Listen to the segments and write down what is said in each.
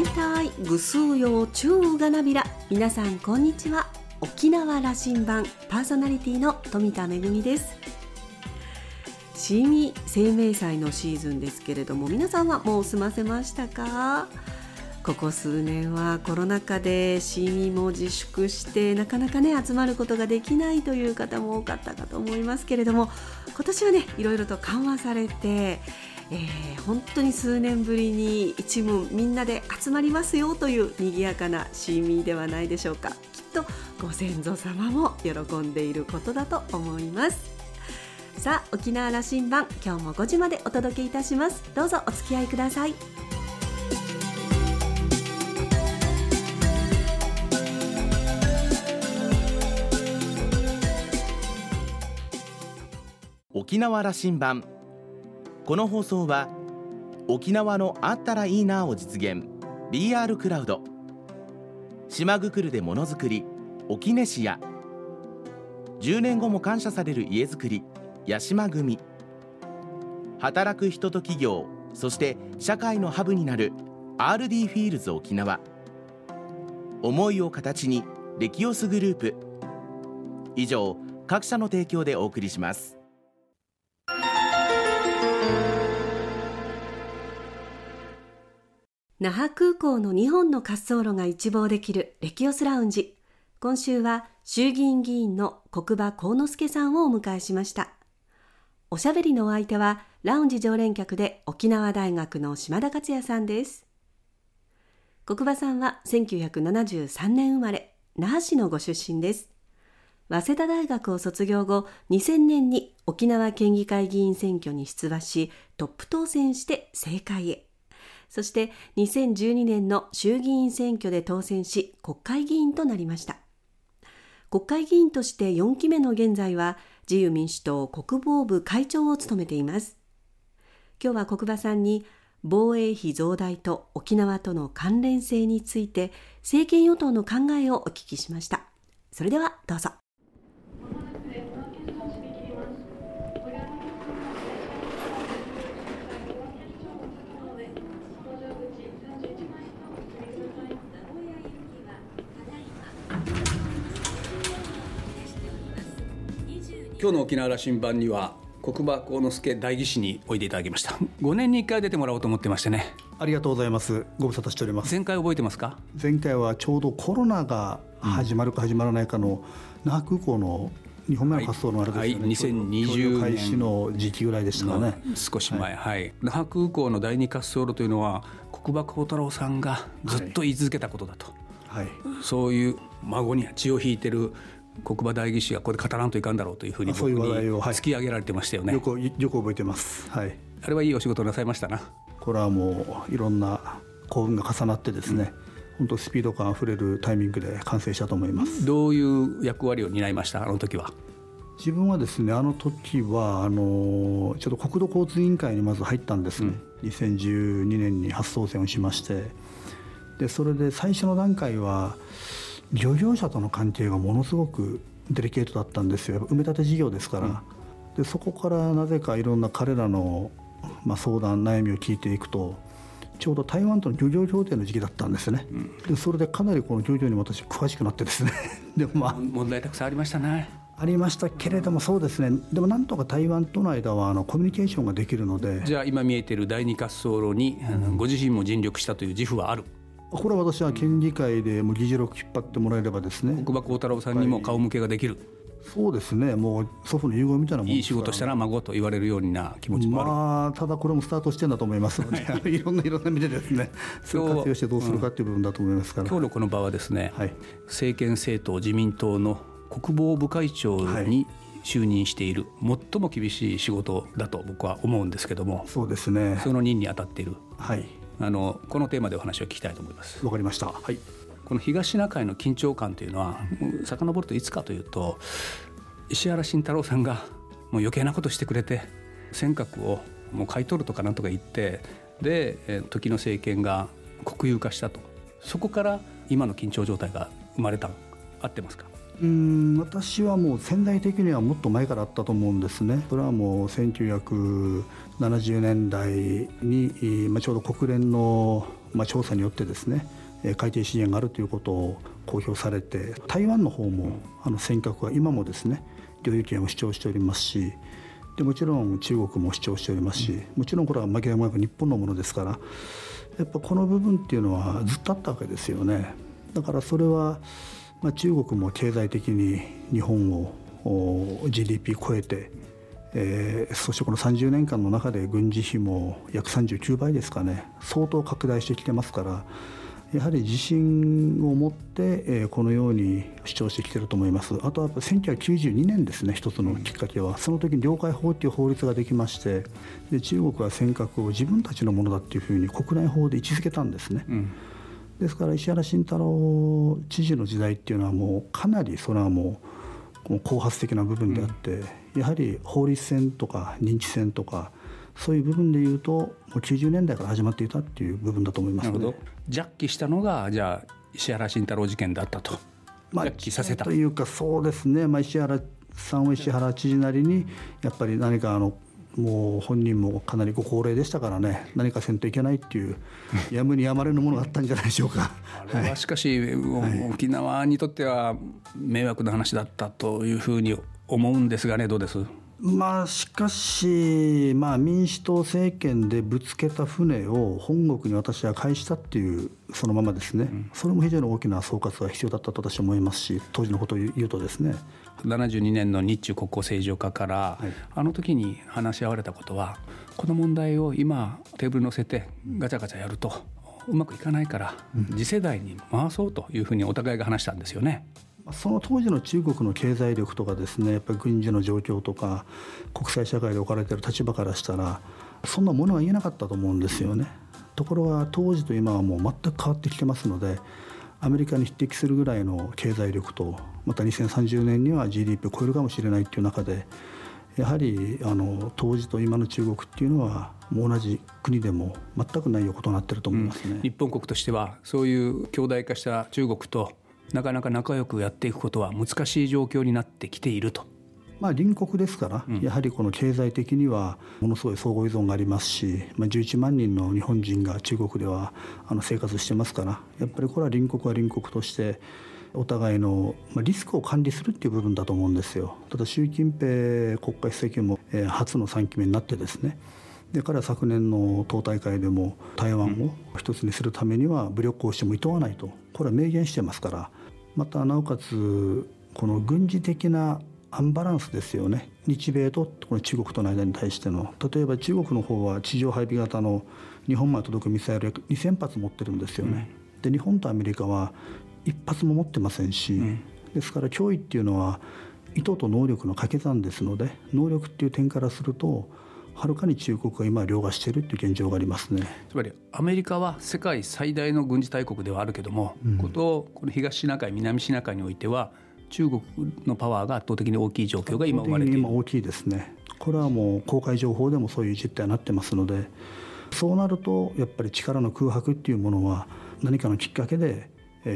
大体ぐすうよう中がなびら。皆さんこんにちは。沖縄羅針盤。パーソナリティの富田恵です。シーミ生命祭のシーズンですけれども皆さんはもう済ませましたか？ここ数年はコロナ禍でシーミも自粛してなかなかね集まることができないという方も多かったかと思いますけれども今年はねいろいろと緩和されてえー、本当に数年ぶりに一門みんなで集まりますよという賑やかなシーミーではないでしょうか。きっとご先祖様も喜んでいることだと思います。さあ沖縄羅針盤今日も5時までお届けいたします。どうぞお付き合いください。沖縄羅針盤。この放送は沖縄のあったらいいなを実現。BR クラウド。島ぐくるでものづくり沖根市や10年後も感謝される家づくり八島組。働く人と企業そして社会のハブになる RD フィールズ沖縄。思いを形にレキオスグループ。以上各社の提供でお送りします。那覇空港の2本の滑走路が一望できるレキオスラウンジ。今週は衆議院議員の国場幸之助さんをお迎えしました。おしゃべりのお相手はラウンジ常連客で沖縄大学の島田克也さんです。国場さんは1973年生まれ那覇市のご出身です。早稲田大学を卒業後2000年に沖縄県議会議員選挙に出馬しトップ当選して政界へ。そして2012年の衆議院選挙で当選し国会議員となりました。国会議員として4期目の現在は自由民主党国防部会長を務めています。今日は国場さんに防衛費増大と沖縄との関連性について政権与党の考えをお聞きしました。それではどうぞ。今日の沖縄羅針盤には国場幸之助代議士においでいただきました。5年に1回出てもらおうと思ってましてね。ありがとうございます。ご無沙汰しております。前回覚えてますか？前回はちょうどコロナが始まるか始まらないかの那覇空港の2本目の発想のあれですよね、はいはい、2020年。開始の時期ぐらいでしたかね。少し前、はい、はい、那覇空港の第二滑走路というのは国場幸太郎さんがずっと言い続けたことだと、はい、そういう孫に血を引いてる国場代議士がここで語らんといかんだろうというふうに僕に突き上げられてましたよね、よくよく覚えてます、はい、あれはいいお仕事なさいましたな。これはもういろんな幸運が重なってですね、うん、本当スピード感あふれるタイミングで完成したと思います。どういう役割を担いました？あの時は。自分はですねあの時はあのちょっと国土交通委員会にまず入ったんですね、うん、2012年に初当選をしまして。でそれで最初の段階は漁業者との関係がものすごくデリケートだったんですよ。埋め立て事業ですから、うん、でそこからなぜかいろんな彼らの、まあ、相談悩みを聞いていくとちょうど台湾との漁業協定の時期だったんですね、うん、でそれでかなりこの漁業に私詳しくなってですね。でもまあ。問題たくさんありましたね。ありましたけれどもそうですね。でもなんとか台湾との間はあのコミュニケーションができるので。じゃあ今見えている第二滑走路に、うん、ご自身も尽力したという自負はあるこれは私は県議会でも議事録引っ張ってもらえればですね。国場幸太郎さんにも顔向けができる、そうですね。もう祖父の遺言みたいなもんいい仕事したら孫と言われるような気持ちもある、まあ、ただこれもスタートしてんだと思いますので、はい、いろんないろんな意味でですね。それを活用してどうするかっていう部分だと思いますから、うん、今日のこの場はですね、はい、政権政党自民党の国防部会長に、就任している最も厳しい仕事だと僕は思うんですけども。そうですね。その任に当たっている、はいあのこのテーマでお話を聞きたいと思います。わかりました。はい。この東シナ海の緊張感というのは遡るといつかというと石原慎太郎さんがもう余計なことしてくれて尖閣をもう買い取るとかなんとか言ってで時の政権が国有化したとそこから今の緊張状態が生まれた合ってますか？うん私はもう潜在的にはもっと前からあったと思うんですね。それはもう1970年代に、ちょうど国連の、調査によってですね海底資源があるということを公表されて台湾の方もあの尖閣は今もですね領有権を主張しておりますしでもちろん中国も主張しておりますしもちろんこれは負けもなく日本のものですからやっぱこの部分っていうのはずっとあったわけですよね。だからそれは、まあ、中国も経済的に日本を GDP 超えて、えー、そしてこの30年間の中で軍事費も約39倍ですかね。相当拡大してきてますからやはり自信を持って、えー、このように主張してきてると思います。あとはやっぱ1992年ですね一つのきっかけは。その時に領海法という法律ができましてで中国は尖閣を自分たちのものだというふうに国内法で位置づけたんですね。うん。ですから石原慎太郎知事の時代っていうのはもうかなりそれはもう後発的な部分であって、うん、やはり法律戦とか認知戦とかそういう部分でいうともう90年代から始まっていたっていう部分だと思います、ね、なるほど。ジャッキしたのがじゃあ石原慎太郎事件だったと、まあ、ジャッキさせた。というかそうですね、まあ、石原さんは石原知事なりにやっぱり何かあのもう本人もかなりご高齢でしたからね何かせんといけないっていう やむにやまれぬものがあったんじゃないでしょうか。あれはしかし、はい、沖縄にとっては迷惑な話だったというふうに思うんですがねどうです？まあしかし、まあ、民主党政権でぶつけた船を本国に私は返したっていうそのままですね、うん、それも非常に大きな総括が必要だったと私は思いますし当時のことを言うとですね72年の日中国交正常化から、はい、あの時に話し合われたことはこの問題を今テーブルに乗せてガチャガチャやるとうまくいかないから、次世代に回そうというふうにお互いが話したんですよね。その当時の中国の経済力とかですねやっぱり軍事の状況とか国際社会で置かれている立場からしたらそんなものは言えなかったと思うんですよね。ところが当時と今はもう全く変わってきてますのでアメリカに匹敵するぐらいの経済力とまた2030年には GDP を超えるかもしれないっていう中でやはりあの当時と今の中国っていうのはもう同じ国でも全くないようとなってると思いますね、うん、日本国としてはそういう強大化した中国となかなか仲良くやっていくことは難しい状況になってきていると。まあ、隣国ですから、うん、やはりこの経済的にはものすごい相互依存がありますし、まあ、11万人の日本人が中国ではあの生活してますからやっぱりこれは隣国は隣国としてお互いのリスクを管理するっていう部分だと思うんですよ。ただ習近平国家主席も初の3期目になってですね。で彼は昨年の党大会でも台湾を一つにするためには武力行使も厭わないと。これは明言してますから。またなおかつこの軍事的なアンバランスですよね。日米とこの中国との間に対しての。例えば中国の方は地上配備型の日本まで届くミサイル約2000発持ってるんですよね、うん、で日本とアメリカは一発も持ってませんし、うん、ですから脅威っていうのは意図と能力の掛け算ですので能力っていう点からするとはるかに中国が今凌駕しているという現状がありますね。つまりアメリカは世界最大の軍事大国ではあるけども、うん、ことこの東シナ海南シナ海においては中国のパワーが圧倒的に大きい状況が今生まれている今大きいですねこれはもう公開情報でもそういう実態になってますのでそうなるとやっぱり力の空白っていうものは何かのきっかけで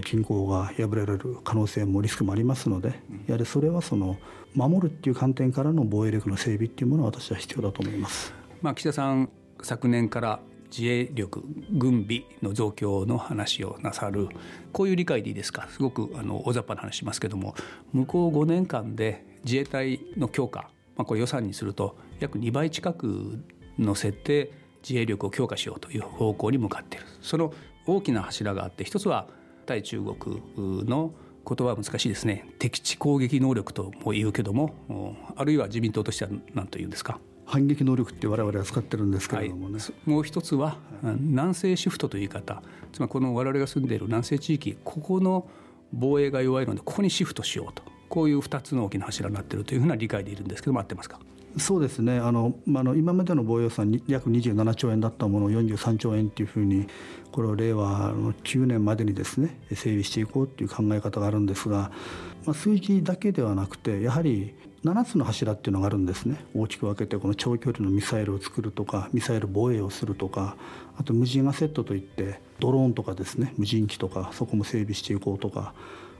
均衡が破られる可能性もリスクもありますのでやはりそれはその守るっていう観点からの防衛力の整備っていうものは私は必要だと思います。まあ、岸田さん昨年から自衛力軍備の増強の話をなさるこういう理解でいいですか？すごくあの大雑把な話しますけども向こう5年間で自衛隊の強化、まあ、これ予算にすると約2倍近くの設定自衛力を強化しようという方向に向かっている。その大きな柱があって一つは対中国の言葉は難しいですね。敵地攻撃能力とも言うけどもあるいは自民党としては何と言うんですか？反撃能力って我々は使ってるんですけれどもね、はい、もう一つは、南西シフトという言い方。つまりこの我々が住んでいる南西地域ここの防衛が弱いのでここにシフトしようと。こういう2つの大きな柱になっているというふうな理解でいるんですけども合ってますか？そうですね。あの、まあ、の今までの防衛予算約27兆円だったものを43兆円というふうにこれを令和の9年までにですね整備していこうという考え方があるんですが、まあ、数字だけではなくてやはり7つの柱っていうのがあるんですね。大きく分けてこの長距離のミサイルを作るとかミサイル防衛をするとかあと無人アセットといってドローンとかですね無人機とかそこも整備していこうとか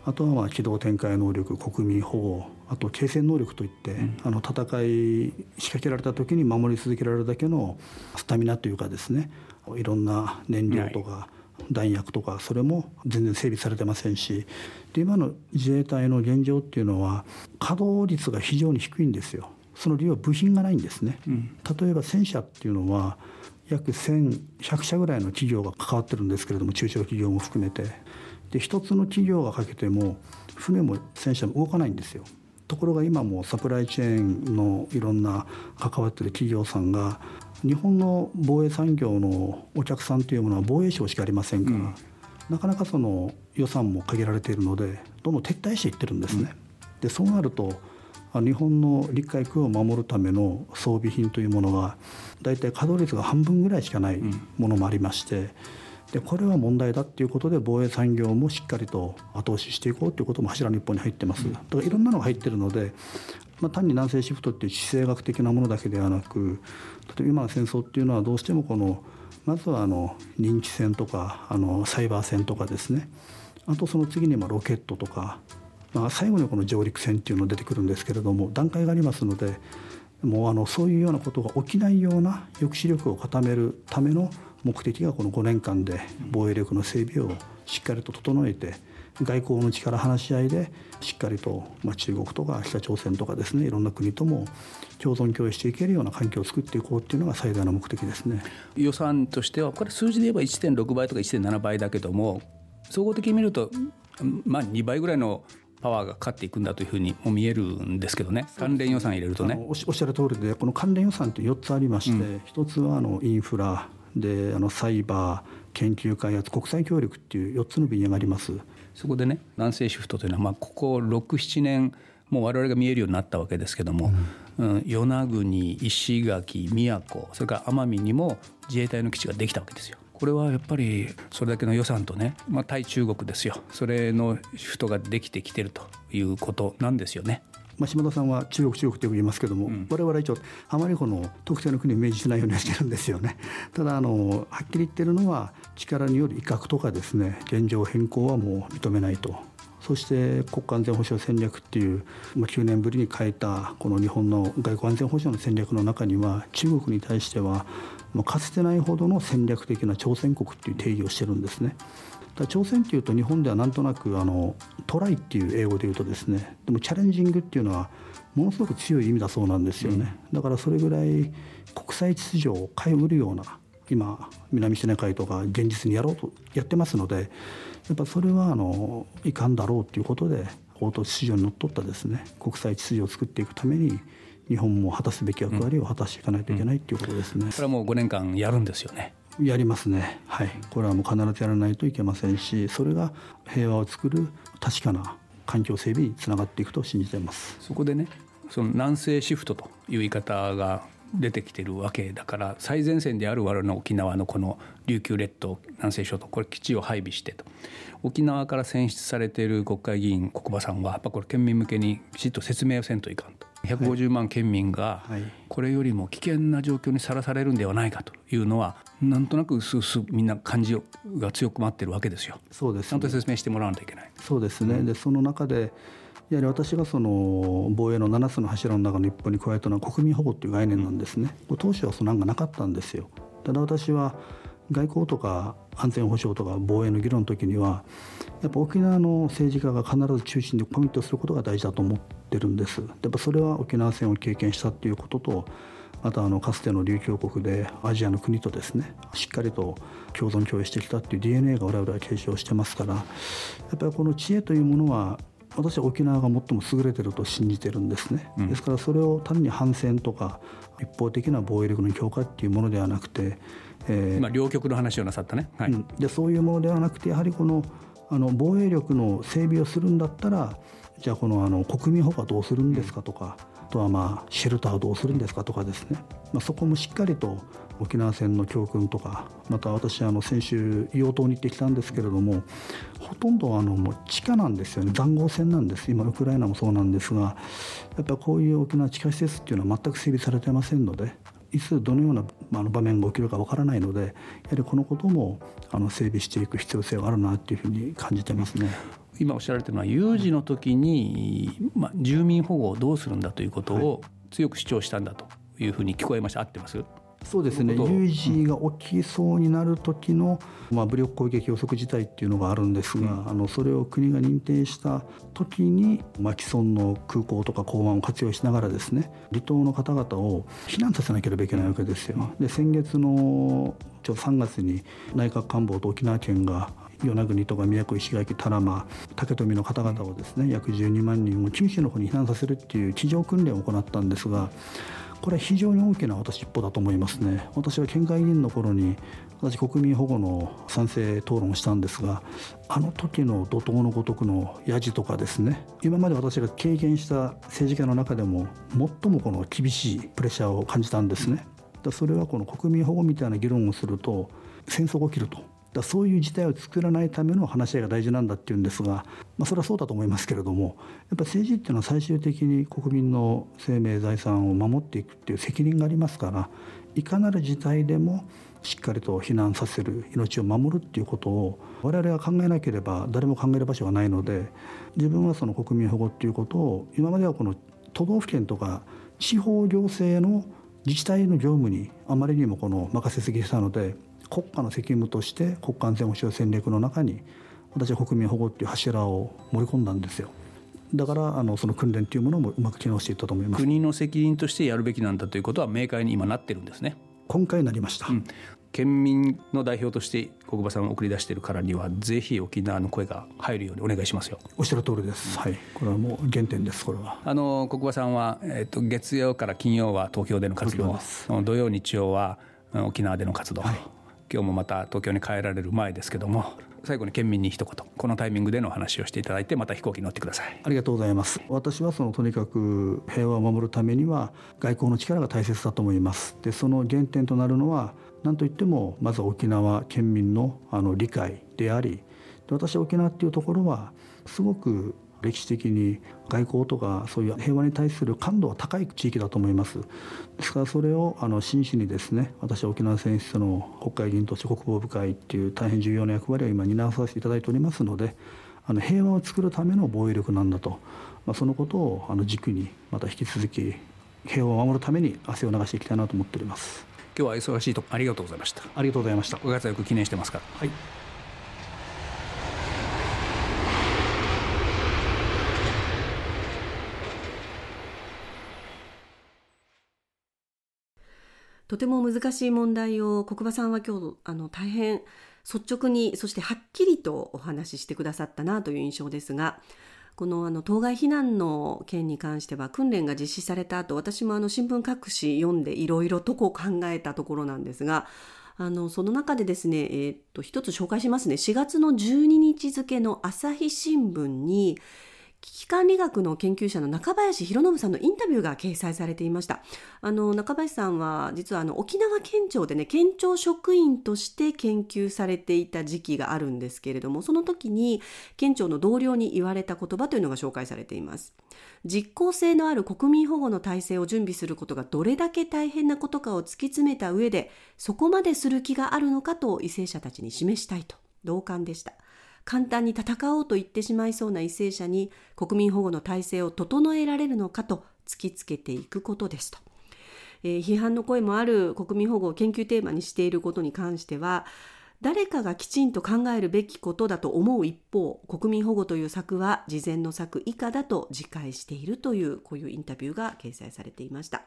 あとはまあ機動展開能力国民保護あと継戦能力といって、うん、あの戦い仕掛けられた時に守り続けられるだけのスタミナというかですねいろんな燃料とか、弾薬とかそれも全然整備されてませんしで今の自衛隊の現状っていうのは稼働率が非常に低いんですよ。その理由は部品がないんですね、うん、例えば戦車っていうのは約1100社ぐらいの企業が関わってるんですけれども中小企業も含めて。で一つの企業がかけても船も戦車も動かないんですよ。ところが今もサプライチェーンのいろんな関わってる企業さんが日本の防衛産業のお客さんというものは防衛省しかありませんから、うん、なかなかその予算も限られているのでどんどん撤退していってるんですね。うん、でそうなると日本の陸海空を守るための装備品というものが大体稼働率が半分ぐらいしかないものもありまして。でこれは問題だっていうことで防衛産業もしっかりと後押ししていこうということも柱の一本に入ってますだからいろんなのが入ってるので、まあ、単に南西シフトっていう地政学的なものだけではなく例えば今の戦争っていうのはどうしてもこのまずはあの認知戦とかあのサイバー戦とかですね。あとその次にまロケットとか、まあ、最後にこの上陸戦っていうのが出てくるんですけれども段階がありますのでもうあのそういうようなことが起きないような抑止力を固めるための目的がこの5年間で防衛力の整備をしっかりと整えて外交の力話し合いでしっかりと、まあ、中国とか北朝鮮とかですねいろんな国とも共存共栄していけるような環境を作っていこうっていうのが最大の目的ですね。予算としてはこれ数字で言えば1.6倍とか1.7倍だけども総合的に見るとまあ2倍ぐらいのパワーがかかっていくんだというふうにも見えるんですけどね。関連予算入れるとね。おっしゃる通りでこの関連予算って4つありまして、うん、1つはあのインフラであのサイバー研究開発国際協力っていう4つの分野がありますそこでね南西シフトというのは、まあ、ここ67年もう我々が見えるようになったわけですけども、うん、与那国石垣宮古それから奄美にも自衛隊の基地ができたわけですよ。これはやっぱりそれだけの予算とね、まあ、対中国ですよそれのシフトができてきてるということなんですよね。まあ、島田さんは中国中国と言いますけども、うん、我々は一応あまりこの特定の国をイメージしないようにしてるんですよね。ただあのはっきり言ってるのは力による威嚇とかですね現状変更はもう認めないと。そして国家安全保障戦略っていう、まあ、9年ぶりに変えたこの日本の外交安全保障の戦略の中には中国に対してはもうかつてないほどの戦略的な挑戦国っていう定義をしてるんですね。挑戦っていうと日本ではなんとなくあのトライっていう英語で言うとですねでもチャレンジングっていうのはものすごく強い意味だそうなんですよね、だからそれぐらい国際秩序を変えうるような今南シナ海とか現実にやろうとやってますのでやっぱそれはあのいかんだろうということで法と秩序にのっとったですね国際秩序を作っていくために日本も果たすべき役割を果たしていかないといけないということですね、うん。うん、これはもう5年間やるんですよねやりますね。はい。これはもう必ずやらないといけませんしそれが平和を作る確かな環境整備につながっていくと信じています。そこでねその南西シフトという言い方が出てきてるわけだから最前線である我々の沖縄のこの琉球列島南西諸島これ基地を配備してと。沖縄から選出されている国会議員国場さんはやっぱこれ県民向けにきちっと説明をせんといかんと。150万県民がこれよりも危険な状況にさらされるんではないかというのはなんとなくすすみんな感じが強く待ってるわけですよ。そうです、ね、ちゃんと説明してもらわないといけない。そうですね、うん、でその中でやはり私がその防衛の7つの柱の中の一歩に加えたのは国民保護という概念なんですね。当初はその案がなかったんですよ。ただ私は外交とか安全保障とか防衛の議論の時にはやっぱ沖縄の政治家が必ず中心にコミットすることが大事だと思ってるんですやっぱそれは沖縄戦を経験したっていうこととまたあのかつての琉球国でアジアの国とですねしっかりと共存共栄してきたっていう DNA が我々は継承してますからやっぱりこの知恵というものは私は沖縄が最も優れてると信じてるんですね、うん、ですからそれを単に反戦とか一方的な防衛力の強化っていうものではなくてえー、まあ、両極の話をなさったね、はい、うん、でそういうものではなくてやはりこのあの防衛力の整備をするんだったらじゃあこのあの国民保護はどうするんですかとか、あとはまあシェルターをどうするんですかとかですね、まあ、そこもしっかりと沖縄戦の教訓とかまた私あの先週硫黄島に行ってきたんですけれどもほとんどあのもう地下なんですよね。塹壕戦なんです。今ウクライナもそうなんですがやっぱこういう沖縄地下施設っていうのは全く整備されてませんのでいつどのようなあの場面が起きるかわからないのでやはりこのこともあの整備していく必要性があるなというふうに感じてますね。今おっしゃられてるのは有事の時に、まあ、住民保護をどうするんだということを強く主張したんだというふうに聞こえました合ってます？そうですね。有事が起きそうになる時の、まあ、武力攻撃予測事態っていうのがあるんですが、うん、あのそれを国が認定した時に、まあ、既存の空港とか港湾を活用しながらですね離島の方々を避難させなければいけないわけですよ。で先月のちょうど3月に内閣官房と沖縄県が与那国とか宮古石垣多良間竹富の方々をですね約12万人を九州の方に避難させるっていう地上訓練を行ったんですがこれは非常に大きな私一歩だと思いますね。私は県会議員の頃に私国民保護の賛成討論をしたんですがあの時の怒涛のごとくのやじとかですね今まで私が経験した政治家の中でも最もこの厳しいプレッシャーを感じたんですね。それはこの国民保護みたいな議論をすると戦争が起きると。だそういう事態を作らないための話し合いが大事なんだっていうんですが、まあ、それはそうだと思いますけれどもやっぱ政治っていうのは最終的に国民の生命財産を守っていくっていう責任がありますからいかなる事態でもしっかりと避難させる命を守るっていうことを我々は考えなければ誰も考える場所がないので自分はその国民保護っていうことを今まではこの都道府県とか地方行政の自治体の業務にあまりにもこの任せすぎしたので国家の責務として国家安全保障戦略の中に私は国民保護っていう柱を盛り込んだんですよ。だからあのその訓練というものもうまく機能していったと思います。国の責任としてやるべきなんだということは明快に今なってるんですね。今回なりました、うん、県民の代表として国場さんを送り出しているからにはぜひ沖縄の声が入るようにお願いしますよ。おっしゃる通りです、はい。これはもう原点ですこれは。あの国場さんは、えーと、月曜から金曜は東京での活動。土曜日曜は沖縄での活動、はい今日もまた東京に帰られる前ですけども最後に県民に一言このタイミングでの話をしていただいてまた飛行機に乗ってください。ありがとうございます。私はそのとにかく平和を守るためには外交の力が大切だと思います。でその原点となるのは何といってもまず沖縄県民のあの理解であり私は沖縄っていうところはすごく歴史的に外交とかそういう平和に対する感度が高い地域だと思います。ですからそれをあの真摯にですね私は沖縄選出の国会議員として国防部会っていう大変重要な役割を今担わさせていただいておりますのであの平和を作るための防衛力なんだと、まあ、そのことをあの軸にまた引き続き平和を守るために汗を流していきたいなと思っております。今日は忙しいとありがとうございました。ありがとうございました。ご活躍記念してますから。はいとても難しい問題を国場さんは今日あの大変率直にそしてはっきりとお話ししてくださったなという印象ですがこのあの当該避難の件に関しては訓練が実施された後私もあの新聞各紙読んでいろいろとこう考えたところなんですがあのその中でですね、えー、っと一つ紹介しますね。4月の12日付の朝日新聞に危機管理学の研究者の中林博信さんのインタビューが掲載されていました。あの中林さんは実はあの沖縄県庁でね県庁職員として研究されていた時期があるんですけれどもその時に県庁の同僚に言われた言葉というのが紹介されています。実効性のある国民保護の体制を準備することがどれだけ大変なことかを突き詰めた上でそこまでする気があるのかと為政者たちに示したいと同感でした。簡単に戦おうと言ってしまいそうな為政者に国民保護の体制を整えられるのかと突きつけていくことですと。えー、批判の声もある国民保護を研究テーマにしていることに関しては誰かがきちんと考えるべきことだと思う一方国民保護という策は事前の策以下だと自戒しているというこういうインタビューが掲載されていました。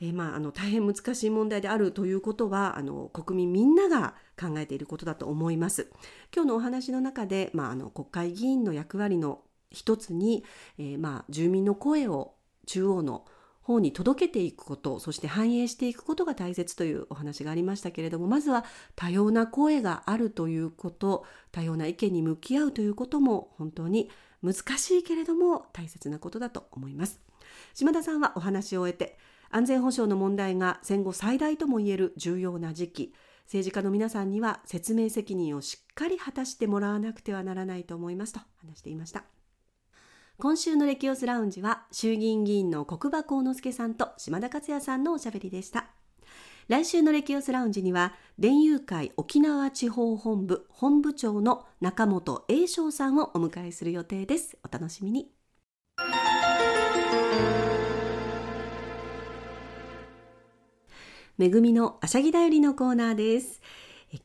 えー、まあ、あの大変難しい問題であるということはあの国民みんなが考えていることだと思います。今日のお話の中で、まあ、あの国会議員の役割の一つに、えー、まあ、住民の声を中央の方に届けていくことそして反映していくことが大切というお話がありましたけれどもまずは多様な声があるということ多様な意見に向き合うということも本当に難しいけれども大切なことだと思います島田さんはお話を終えて安全保障の問題が戦後最大ともいえる重要な時期。政治家の皆さんには説明責任をしっかり果たしてもらわなくてはならないと思いますと話していました。今週のレキオスラウンジは衆議院議員の国場幸之助さんと島田克也さんのおしゃべりでした。来週のレキオスラウンジには電友会沖縄地方本部本部長の中本栄翔さんをお迎えする予定です。お楽しみに。めぐみのあしゃぎだよりのコーナーです。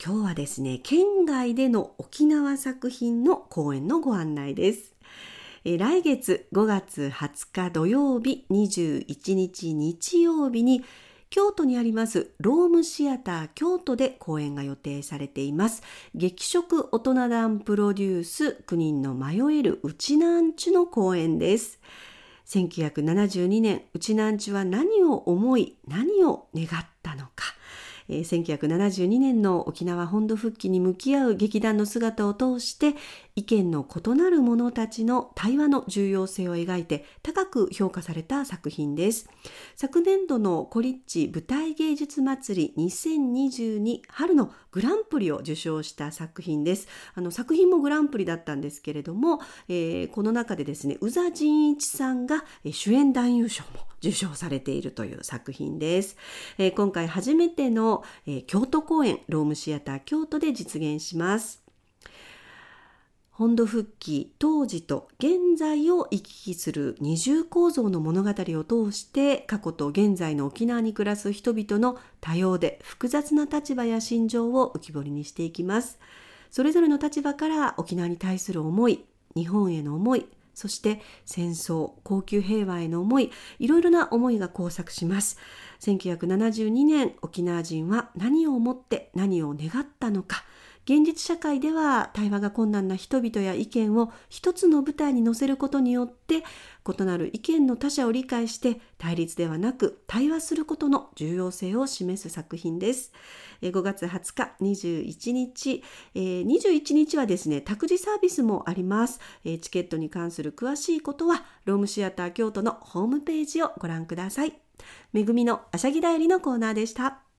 今日はですね県外での沖縄作品の公演のご案内です。来月5月20日土曜日21日日曜日に京都にありますロームシアター京都で公演が予定されています。劇食大人団プロデュース9人の迷えるうちなんちゅの公演です。1972年うちなんちゅは何を思い何を願ったのか。1972年の沖縄本土復帰に向き合う劇団の姿を通して意見の異なる者たちの対話の重要性を描いて高く評価された作品です。昨年度のコリッチ舞台芸術祭り2022春のグランプリを受賞した作品です。あの作品もグランプリだったんですけれども、えー、この中でですね宇佐仁一さんが主演男優賞も受賞されているという作品です、えー、今回初めての、えー、京都公演ロームシアター京都で実現します。本土復帰当時と現在を行き来する二重構造の物語を通して過去と現在の沖縄に暮らす人々の多様で複雑な立場や心情を浮き彫りにしていきます。それぞれの立場から沖縄に対する思い日本への思いそして戦争高級平和への思いいろいろな思いが交錯します。1972年沖縄人は何を思って何を願ったのか。現実社会では対話が困難な人々や意見を一つの舞台に乗せることによって異なる意見の他者を理解して対立ではなく対話することの重要性を示す作品です。5月20日21日、21日はですね託児サービスもあります。チケットに関する詳しいことはロームシアター京都のホームページをご覧ください。めぐみのあしゃぎだよりのコーナーでした。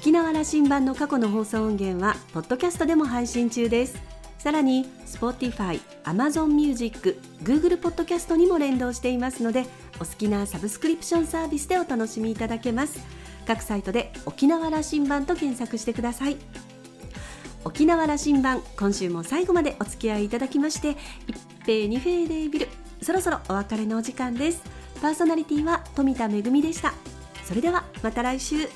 沖縄羅針盤の過去の放送音源はポッドキャストでも配信中です。さらに Spotify、Amazon Music、Google ポッドキャストにも連動していますのでお好きなサブスクリプションサービスでお楽しみいただけます。各サイトで沖縄羅針盤と検索してください。沖縄羅針盤今週も最後までお付き合いいただきまして一平二平デービルそろそろお別れのお時間です。パーソナリティは富田恵でした。それではまた来週。